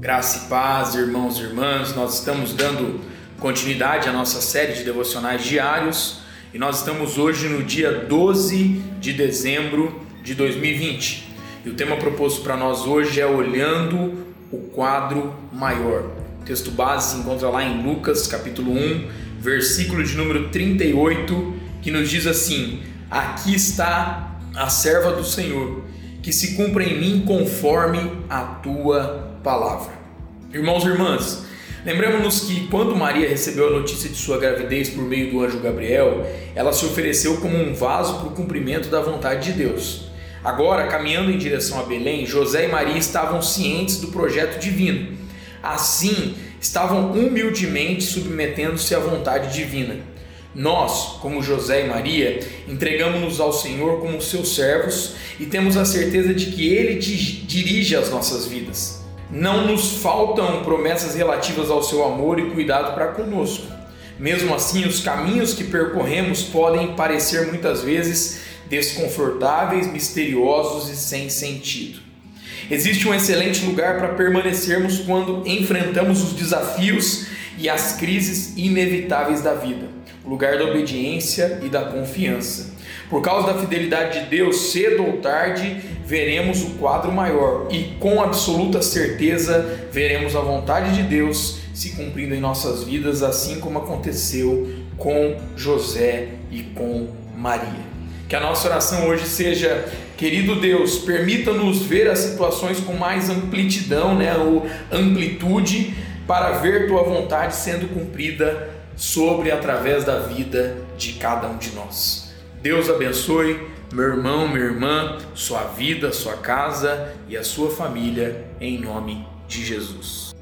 Graça e paz, irmãos e irmãs, nós estamos dando continuidade à nossa série de devocionais diários e nós estamos hoje no dia 12 de dezembro de 2020. E o tema proposto para nós hoje é Olhando o Quadro Maior. O texto base se encontra lá em Lucas, capítulo 1, versículo de número 38, que nos diz assim: Aqui está a serva do Senhor, que se cumpra em mim conforme a tua palavra. Irmãos e irmãs, lembramos-nos que quando Maria recebeu a notícia de sua gravidez por meio do anjo Gabriel, ela se ofereceu como um vaso para o cumprimento da vontade de Deus. Agora, caminhando em direção a Belém, José e Maria estavam cientes do projeto divino. Assim, estavam humildemente submetendo-se à vontade divina. Nós, como José e Maria, entregamos-nos ao Senhor como seus servos e temos a certeza de que Ele dirige as nossas vidas. Não nos faltam promessas relativas ao seu amor e cuidado para conosco. Mesmo assim, os caminhos que percorremos podem parecer muitas vezes desconfortáveis, misteriosos e sem sentido. Existe um excelente lugar para permanecermos quando enfrentamos os desafios e as crises inevitáveis da vida lugar da obediência e da confiança. Por causa da fidelidade de Deus, cedo ou tarde veremos o quadro maior e com absoluta certeza veremos a vontade de Deus se cumprindo em nossas vidas, assim como aconteceu com José e com Maria. Que a nossa oração hoje seja, querido Deus, permita-nos ver as situações com mais amplidão, né, ou amplitude, para ver tua vontade sendo cumprida sobre e através da vida de cada um de nós. Deus abençoe meu irmão, minha irmã, sua vida, sua casa e a sua família, em nome de Jesus.